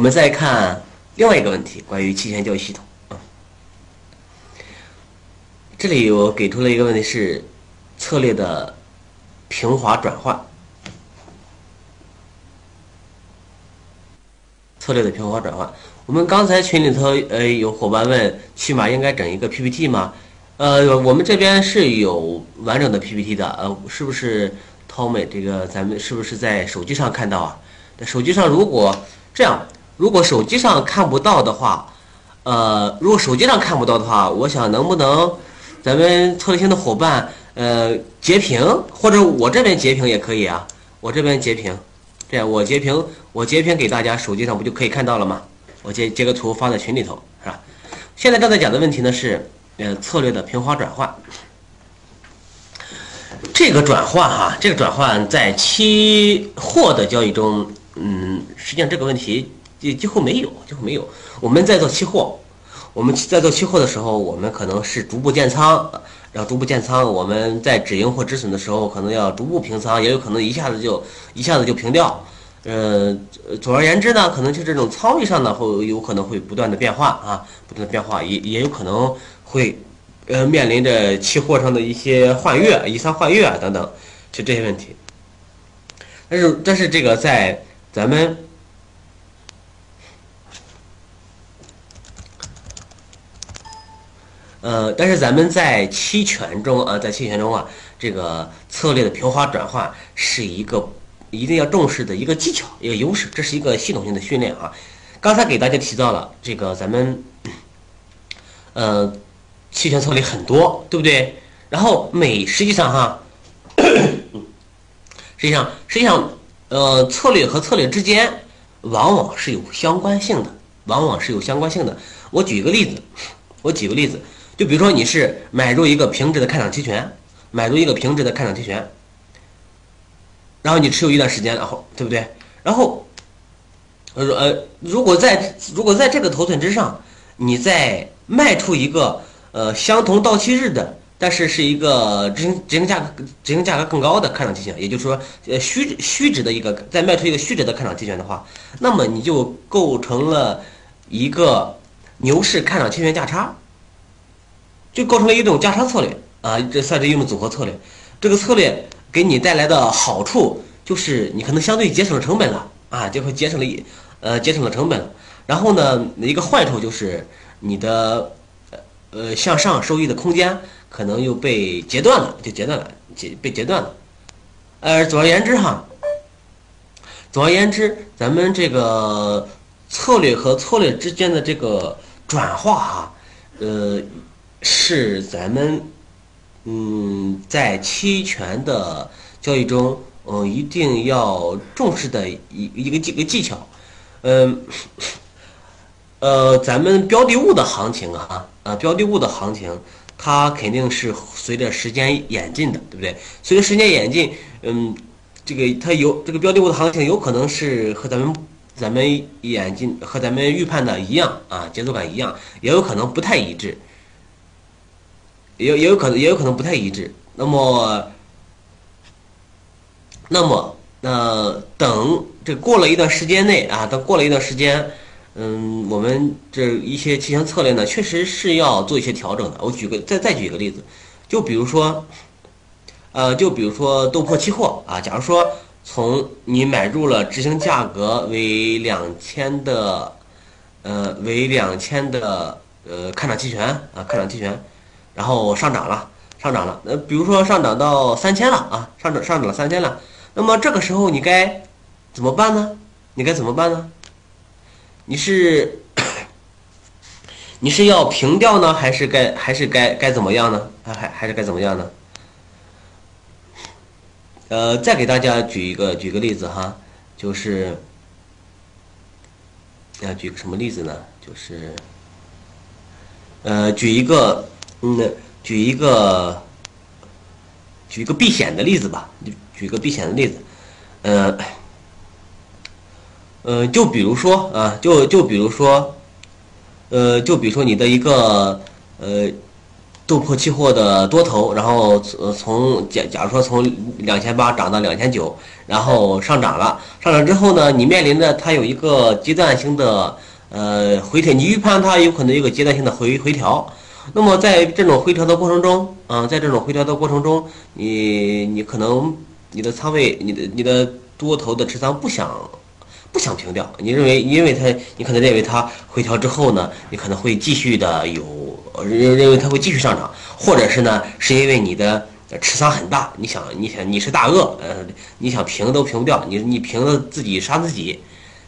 我们再看另外一个问题，关于期权交易系统啊。这里我给出了一个问题是策略的平滑转换，策略的平滑转换。我们刚才群里头呃有伙伴问，起码应该整一个 PPT 吗？呃，我们这边是有完整的 PPT 的，呃，是不是？涛美，这个咱们是不是在手机上看到啊？在手机上如果这样，如果手机上看不到的话，呃，如果手机上看不到的话，我想能不能咱们策略性的伙伴呃截屏，或者我这边截屏也可以啊？我这边截屏，这样我截屏，我截屏给大家，手机上不就可以看到了吗？我截截个图发在群里头，是吧？现在正在讲的问题呢是呃策略的平滑转换。这个转换哈，这个转换在期货的交易中，嗯，实际上这个问题几几乎没有，几乎没有。我们在做期货，我们在做期货的时候，我们可能是逐步建仓，然后逐步建仓。我们在止盈或止损的时候，可能要逐步平仓，也有可能一下子就一下子就平掉。呃，总而言之呢，可能就这种仓位上呢，会有可能会不断的变化啊，不断的变化，也也有可能会。呃，面临着期货上的一些换月、以仓换月啊等等，就这些问题。但是，但是这个在咱们，呃，但是咱们在期权中啊，在期权中啊，这个策略的平滑转换是一个一定要重视的一个技巧、一个优势，这是一个系统性的训练啊。刚才给大家提到了这个咱们，呃。期权策略很多，对不对？然后每实际上哈，实际上实际上，呃，策略和策略之间往往是有相关性的，往往是有相关性的。我举一个例子，我举个例子，就比如说你是买入一个平值的看涨期权，买入一个平值的看涨期权，然后你持有一段时间，然后对不对？然后，呃，如果在如果在这个头寸之上，你再卖出一个。呃，相同到期日的，但是是一个执行执行价格执行价格更高的看涨期权，也就是说，呃虚虚值的一个再卖出一个虚值的看涨期权的话，那么你就构成了一个牛市看涨期权价差，就构成了一种价差策略啊，这算是一种组合策略。这个策略给你带来的好处就是你可能相对节省了成本了啊，就会节省了一呃节省了成本了。然后呢，一个坏处就是你的。呃，向上收益的空间可能又被截断了，就截断了，截被截断了。呃，总而言之哈，总而言之，咱们这个策略和策略之间的这个转化哈，呃，是咱们嗯在期权的交易中，嗯，一定要重视的一一个几个技巧，嗯。呃，咱们标的物的行情啊，呃，标的物的行情，它肯定是随着时间演进的，对不对？随着时间演进，嗯，这个它有这个标的物的行情，有可能是和咱们咱们演进和咱们预判的一样啊，节奏感一样，也有可能不太一致，也也有可能也有可能不太一致。那么，那么，那等这过了一段时间内啊，等过了一段时间。嗯，我们这一些期权策略呢，确实是要做一些调整的。我举个再再举一个例子，就比如说，呃，就比如说豆粕期货啊，假如说从你买入了执行价格为两千的，呃，为两千的呃看涨期权啊，看涨期权，然后上涨了，上涨了，呃，比如说上涨到三千了啊，上涨上涨了三千了，那么这个时候你该怎么办呢？你该怎么办呢？你是 你是要平掉呢，还是该还是该该怎么样呢？还还还是该怎么样呢？呃，再给大家举一个举个例子哈，就是要举个什么例子呢？就是呃，举一个嗯，举一个举一个避险的例子吧，举一个避险的例子，呃。呃，就比如说啊，就就比如说，呃，就比如说你的一个呃豆粕期货的多头，然后呃从假假如说从两千八涨到两千九，然后上涨了，上涨之后呢，你面临着它有一个阶段性的呃回调，你预判它有可能有个阶段性的回回调。那么在这种回调的过程中，啊，在这种回调的过程中，你你可能你的仓位，你的你的多头的持仓不想不想平掉，你认为因为它你可能认为它回调之后呢，你可能会继续的有认认为它会继续上涨，或者是呢是因为你的持仓很大，你想你想你是大鳄，呃，你想平都平不掉，你你平了自己杀自己，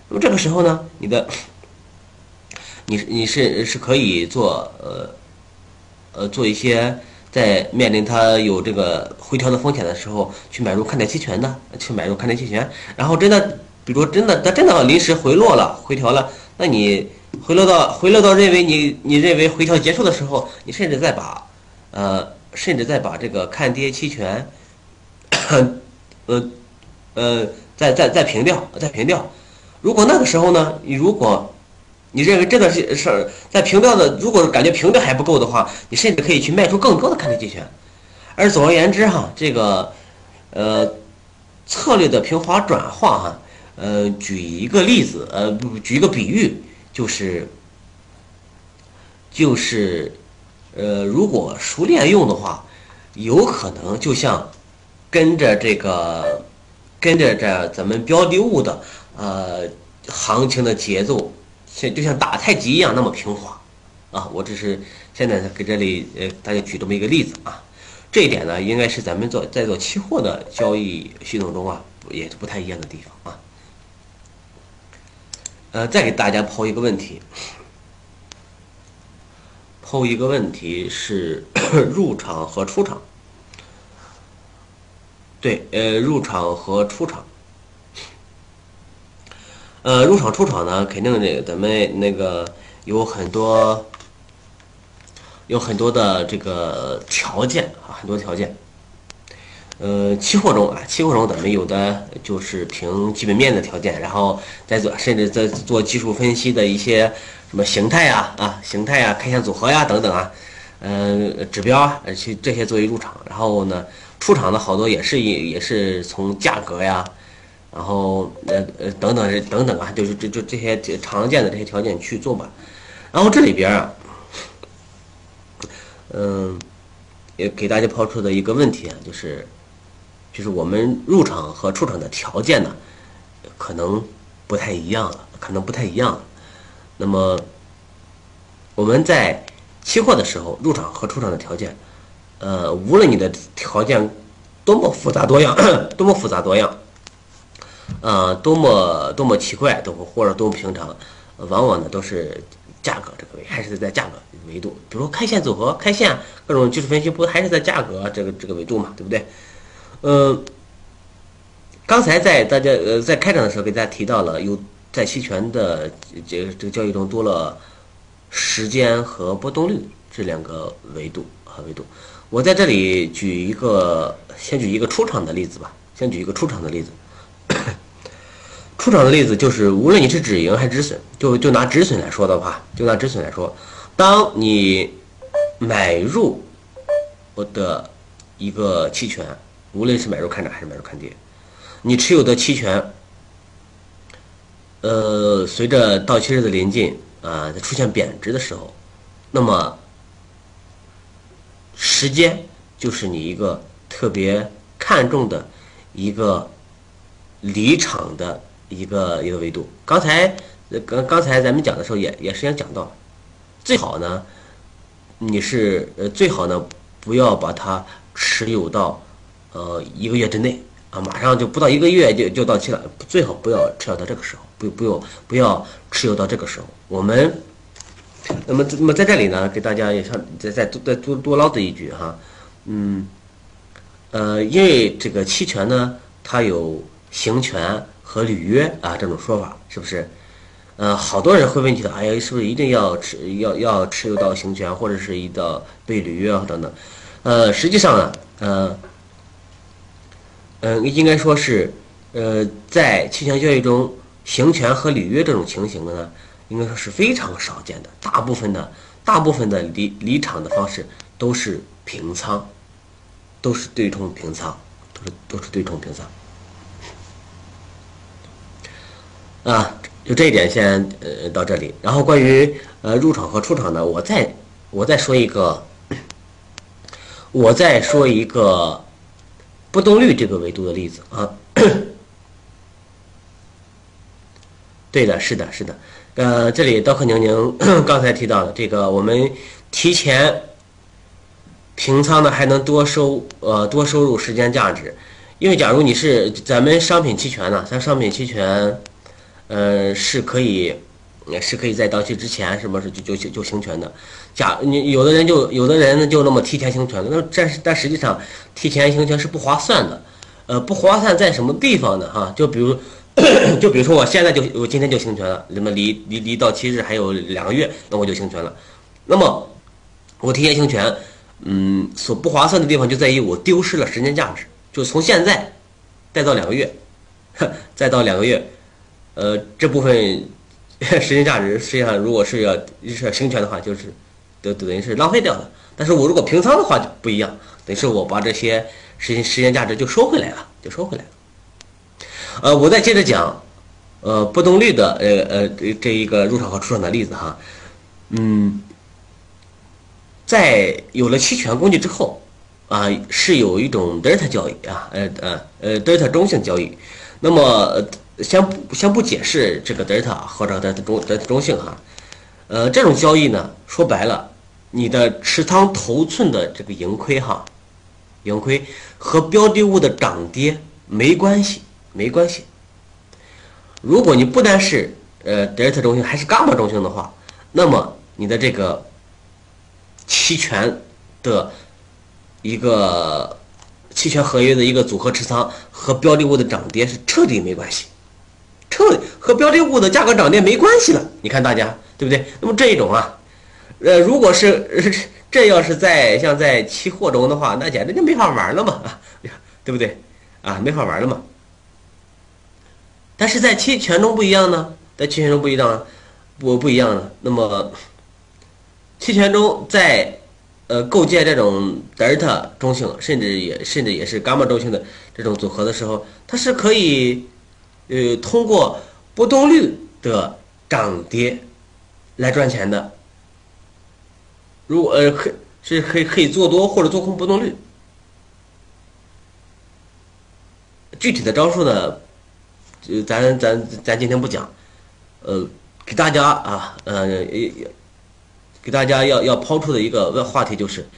那么这个时候呢，你的你 你是是可以做呃。呃，做一些在面临它有这个回调的风险的时候，去买入看跌期权的，去买入看跌期权。然后真的，比如真的它真的临时回落了，回调了，那你回落到回落到认为你你认为回调结束的时候，你甚至再把呃，甚至再把这个看跌期权，呃呃，再再再平掉，再平掉。如果那个时候呢，你如果你认为这个是是在平调的，如果感觉平调还不够的话，你甚至可以去卖出更多的看跌期权。而总而言之哈，这个呃策略的平滑转化哈，呃举一个例子，呃举一个比喻，就是就是呃如果熟练用的话，有可能就像跟着这个跟着这咱们标的物的呃行情的节奏。像就像打太极一样那么平滑，啊，我只是现在给这里呃大家举这么一个例子啊，这一点呢应该是咱们做在做期货的交易系统中啊也是不太一样的地方啊。呃，再给大家抛一个问题，抛一个问题是 入场和出场，对，呃，入场和出场。呃，入场出场呢，肯定这咱们那个有很多，有很多的这个条件啊，很多条件。呃，期货中啊，期货中咱们有的就是凭基本面的条件，然后再做，甚至在做技术分析的一些什么形态呀、啊形态呀、K 线组合呀等等啊，嗯，指标啊，去这些作为入场。然后呢，出场的好多也是也也是从价格呀。然后呃呃等等等等啊，就是这就这些常见的这些条件去做吧。然后这里边啊，嗯，也给大家抛出的一个问题啊，就是就是我们入场和出场的条件呢，可能不太一样了，可能不太一样了。那么我们在期货的时候，入场和出场的条件，呃，无论你的条件多么复杂多样，多么复杂多样。呃，多么多么奇怪，都或者多么平常，往往呢都是价格这个维，还是在价格维度。比如说开线组合、开线各种技术分析，不还是在价格这个这个维度嘛，对不对？呃，刚才在大家呃在开场的时候给大家提到了，有在期权的这个这个交易中多了时间和波动率这两个维度和维度。我在这里举一个，先举一个出场的例子吧，先举一个出场的例子。出场的例子就是，无论你是止盈还是止损，就就拿止损来说的话，就拿止损来说，当你买入我的一个期权，无论是买入看涨还是买入看跌，你持有的期权，呃，随着到期日的临近啊，出现贬值的时候，那么时间就是你一个特别看重的一个离场的。一个一个维度，刚才刚刚才咱们讲的时候也也实际上讲到，最好呢，你是呃最好呢不要把它持有到呃一个月之内啊，马上就不到一个月就就到期了，最好不要持有到这个时候，不不要不要持有到这个时候。我们那么那么在这里呢，给大家也想再再多再多多唠叨一句哈，嗯，呃，因为这个期权呢，它有行权。和履约啊，这种说法是不是？呃，好多人会问起的，哎呀，是不是一定要持要要持有到行权，或者是一到被履约啊等等？呃，实际上呢，呃，嗯，应该说是，呃，在期权交易中，行权和履约这种情形的呢，应该说是非常少见的。大部分的大部分的离离场的方式都是平仓，都是对冲平仓，都是都是对冲平仓。啊，就这一点先呃到这里。然后关于呃入场和出场呢，我再我再说一个，我再说一个波动率这个维度的例子啊。对的，是的，是的。呃，这里刀客宁宁 刚才提到的这个，我们提前平仓呢，还能多收呃多收入时间价值。因为假如你是咱们商品期权呢，像商品期权。呃，是可以，是可以在到期之前，是不是就就就行权的？假你有的人就有的人呢，就那么提前行权，那这但实际上提前行权是不划算的。呃，不划算在什么地方呢？哈，就比如，就比如说我现在就我今天就行权了，那么离离离到期日还有两个月，那我就行权了。那么我提前行权，嗯，所不划算的地方就在于我丢失了时间价值，就从现在再到两个月，再到两个月。呃，这部分时间价值实际上，如果是要是要行权的话，就是等等于是浪费掉了。但是我如果平仓的话就不一样，等于是我把这些时间时间价值就收回来了，就收回来了。呃，我再接着讲，呃，波动率的呃呃这一个入场和出场的例子哈，嗯，在有了期权工具之后啊，是有一种德尔塔交易啊，呃呃呃德尔塔中性交易，那么。先不先不解释这个德尔塔或者德尔塔中德尔塔中性哈，呃，这种交易呢，说白了，你的持仓头寸的这个盈亏哈，盈亏和标的物的涨跌没关系，没关系。如果你不单是呃德尔塔中性，还是伽马中性的话，那么你的这个期权的一个期权合约的一个组合持仓和标的物的涨跌是彻底没关系。这和标的物的价格涨跌没关系了，你看大家对不对？那么这一种啊，呃，如果是 这要是在像在期货中的话，那简直就没法玩了嘛啊，对不对？啊，没法玩了嘛。但是在期权中不一样呢，在期权中不一样，不不一样呢。那么期权中在呃构建这种德尔塔中性，甚至也甚至也是伽马中性的这种组合的时候，它是可以。呃，通过波动率的涨跌来赚钱的。如果呃可是可以可以做多或者做空波动率。具体的招数呢，呃咱咱咱今天不讲。呃，给大家啊，呃，给大家要要抛出的一个问话题就是，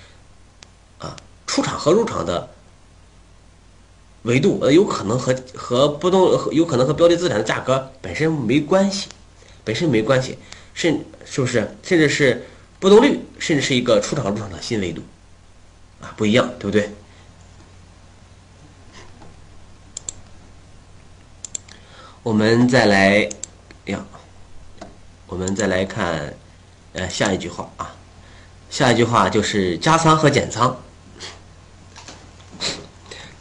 啊，出场和入场的。维度呃，有可能和和波动，有可能和标的资产的价格本身没关系，本身没关系，甚是不是？甚至是波动率，甚至是一个出场入场的新维度，啊，不一样，对不对？我们再来呀，我们再来看呃下一句话啊，下一句话就是加仓和减仓。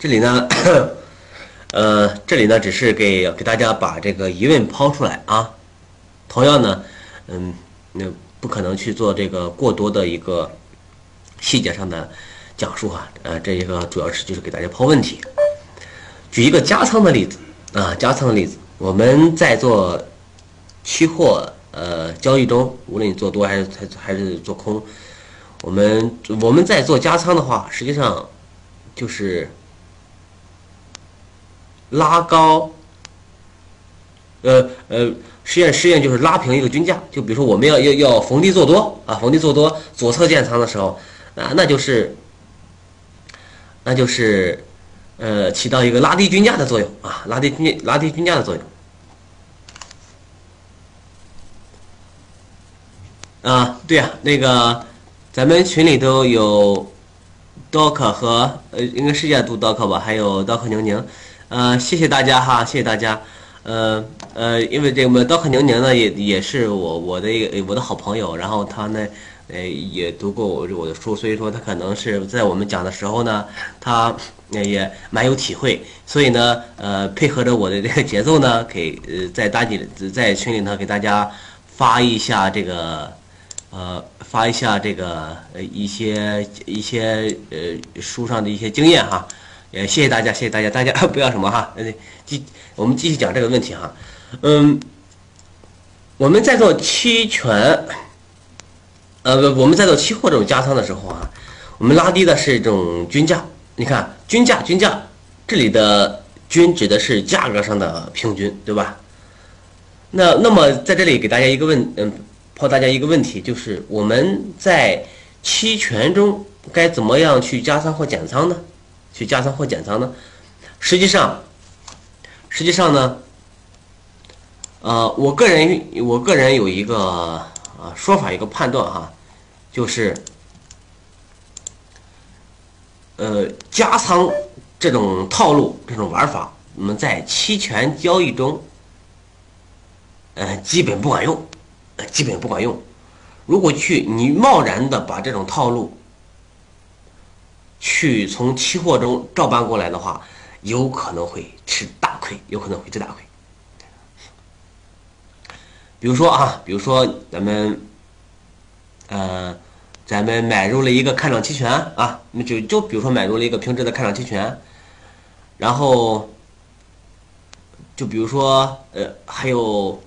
这里呢，呃，这里呢只是给给大家把这个疑问抛出来啊。同样呢，嗯，那不可能去做这个过多的一个细节上的讲述哈。呃，这一个主要是就是给大家抛问题。举一个加仓的例子啊，加仓的例子，我们在做期货呃交易中，无论你做多还是还还是做空，我们我们在做加仓的话，实际上就是。拉高，呃呃，实验实验就是拉平一个均价。就比如说，我们要要要逢低做多啊，逢低做多，左侧建仓的时候，啊，那就是，那就是，呃，起到一个拉低均价的作用啊，拉低均拉低均价的作用。啊，对呀，那个咱们群里头有 Doc 和呃，应该是叫读 Doc 吧，还有 Doc 宁宁。呃，谢谢大家哈，谢谢大家。呃呃，因为这个刀客宁宁呢，也也是我我的一个我的好朋友，然后他呢，呃，也读过我我的书，所以说他可能是在我们讲的时候呢，他也蛮有体会，所以呢，呃，配合着我的这个节奏呢，给呃在大姐在群里头给大家发一下这个呃发一下这个呃一些一些呃书上的一些经验哈，也谢谢大家，谢谢大家，大家 不要什么哈，呃继我们继续讲这个问题哈，嗯，我们在做期权，呃不，我们在做期货这种加仓的时候啊，我们拉低的是一种均价，你看均价均价这里的均指的是价格上的平均，对吧？那那么在这里给大家一个问，嗯，抛大家一个问题，就是我们在期权中该怎么样去加仓或减仓呢？去加仓或减仓呢？实际上，实际上呢，呃，我个人我个人有一个啊说法，一个判断哈，就是呃加仓这种套路这种玩法，我们在期权交易中。呃，基本不管用，基本不管用。如果去你贸然的把这种套路去从期货中照搬过来的话，有可能会吃大亏，有可能会吃大亏。比如说啊，比如说咱们，呃，咱们买入了一个看涨期权啊，那就就比如说买入了一个平值的看涨期权，然后，就比如说呃，还有。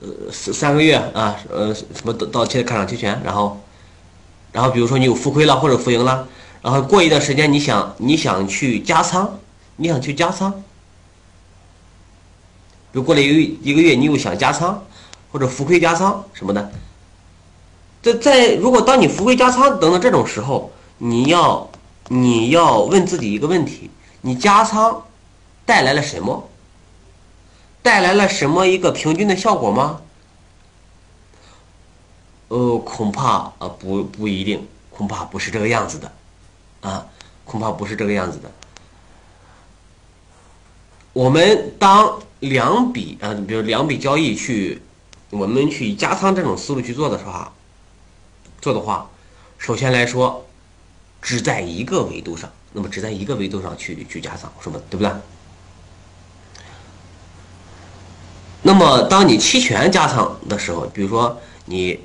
呃，三三个月啊，呃，什么到到期的看涨期权，然后，然后比如说你有浮亏了或者浮盈了，然后过一段时间你想你想去加仓，你想去加仓，比如过了一个一个月你又想加仓或者浮亏加仓什么的，在在如果当你浮亏加仓等等这种时候，你要你要问自己一个问题：你加仓带来了什么？带来了什么一个平均的效果吗？呃，恐怕呃不不一定，恐怕不是这个样子的，啊，恐怕不是这个样子的。我们当两笔啊，比如两笔交易去，我们去加仓这种思路去做的时候，做的话，首先来说，只在一个维度上，那么只在一个维度上去去加仓，什么对不对？那么，当你期权加仓的时候，比如说你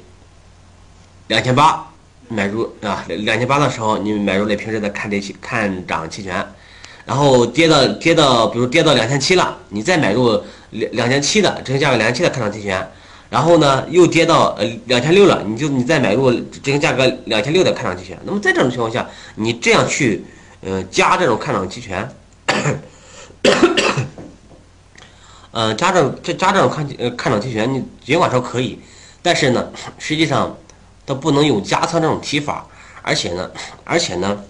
两千八买入啊，两千八的时候你买入了平时的看跌看涨期权，然后跌到跌到，比如跌到两千七了，你再买入两两千七的执行价格两千七的看涨期权，然后呢又跌到呃两千六了，你就你再买入执行价格两千六的看涨期权。那么在这种情况下，你这样去呃加这种看涨期权。呃，加这种这加这种看呃看涨期权，你尽管说可以，但是呢，实际上它不能用加仓这种提法，而且呢，而且呢，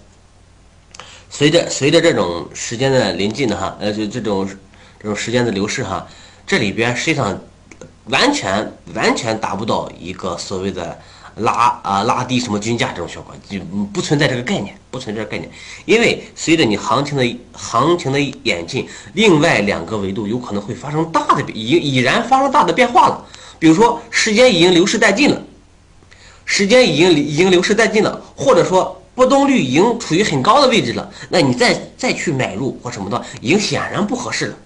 随着随着这种时间的临近的哈，呃，就这种这种时间的流逝哈，这里边实际上完全完全达不到一个所谓的。拉啊拉低什么均价这种效果就不存在这个概念，不存在概念，因为随着你行情的行情的演进，另外两个维度有可能会发生大的已已然发生大的变化了。比如说时间已经流逝殆尽了，时间已经已经流逝殆尽了，或者说波动率已经处于很高的位置了，那你再再去买入或什么的，已经显然不合适了。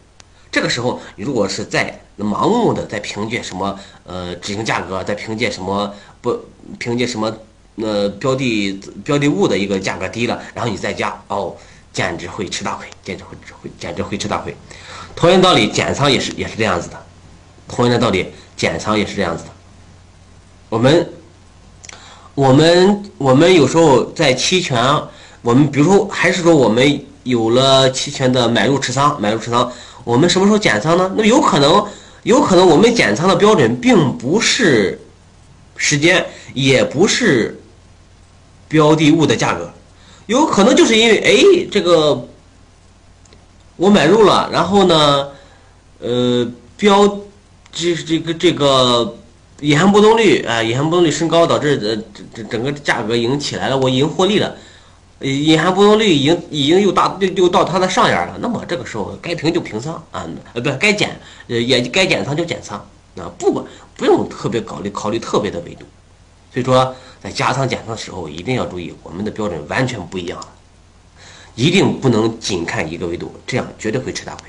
这个时候，你如果是在盲目的在凭借什么呃执行价格，在凭借什么不凭借什么呃标的标的物的一个价格低了，然后你再加哦，简直会吃大亏，简直会会简直会吃大亏。同样道理，减仓也是也是这样子的。同样的道理，减仓也是这样子的。我们我们我们有时候在期权，我们比如说还是说我们有了期权的买入持仓，买入持仓。我们什么时候减仓呢？那么有可能，有可能我们减仓的标准并不是时间，也不是标的物的价格，有可能就是因为哎，这个我买入了，然后呢，呃，标这这个这个隐含波动率啊，隐含波动率升高，导致呃这整个价格已经起来了，我已经获利了。隐含波动率已经已经又大又又到它的上沿了，那么这个时候该平就平仓啊，呃不该减呃也该减仓就减仓啊，不管不用特别考虑考虑特别的维度，所以说在加仓减仓的时候一定要注意，我们的标准完全不一样，一定不能仅看一个维度，这样绝对会吃大亏。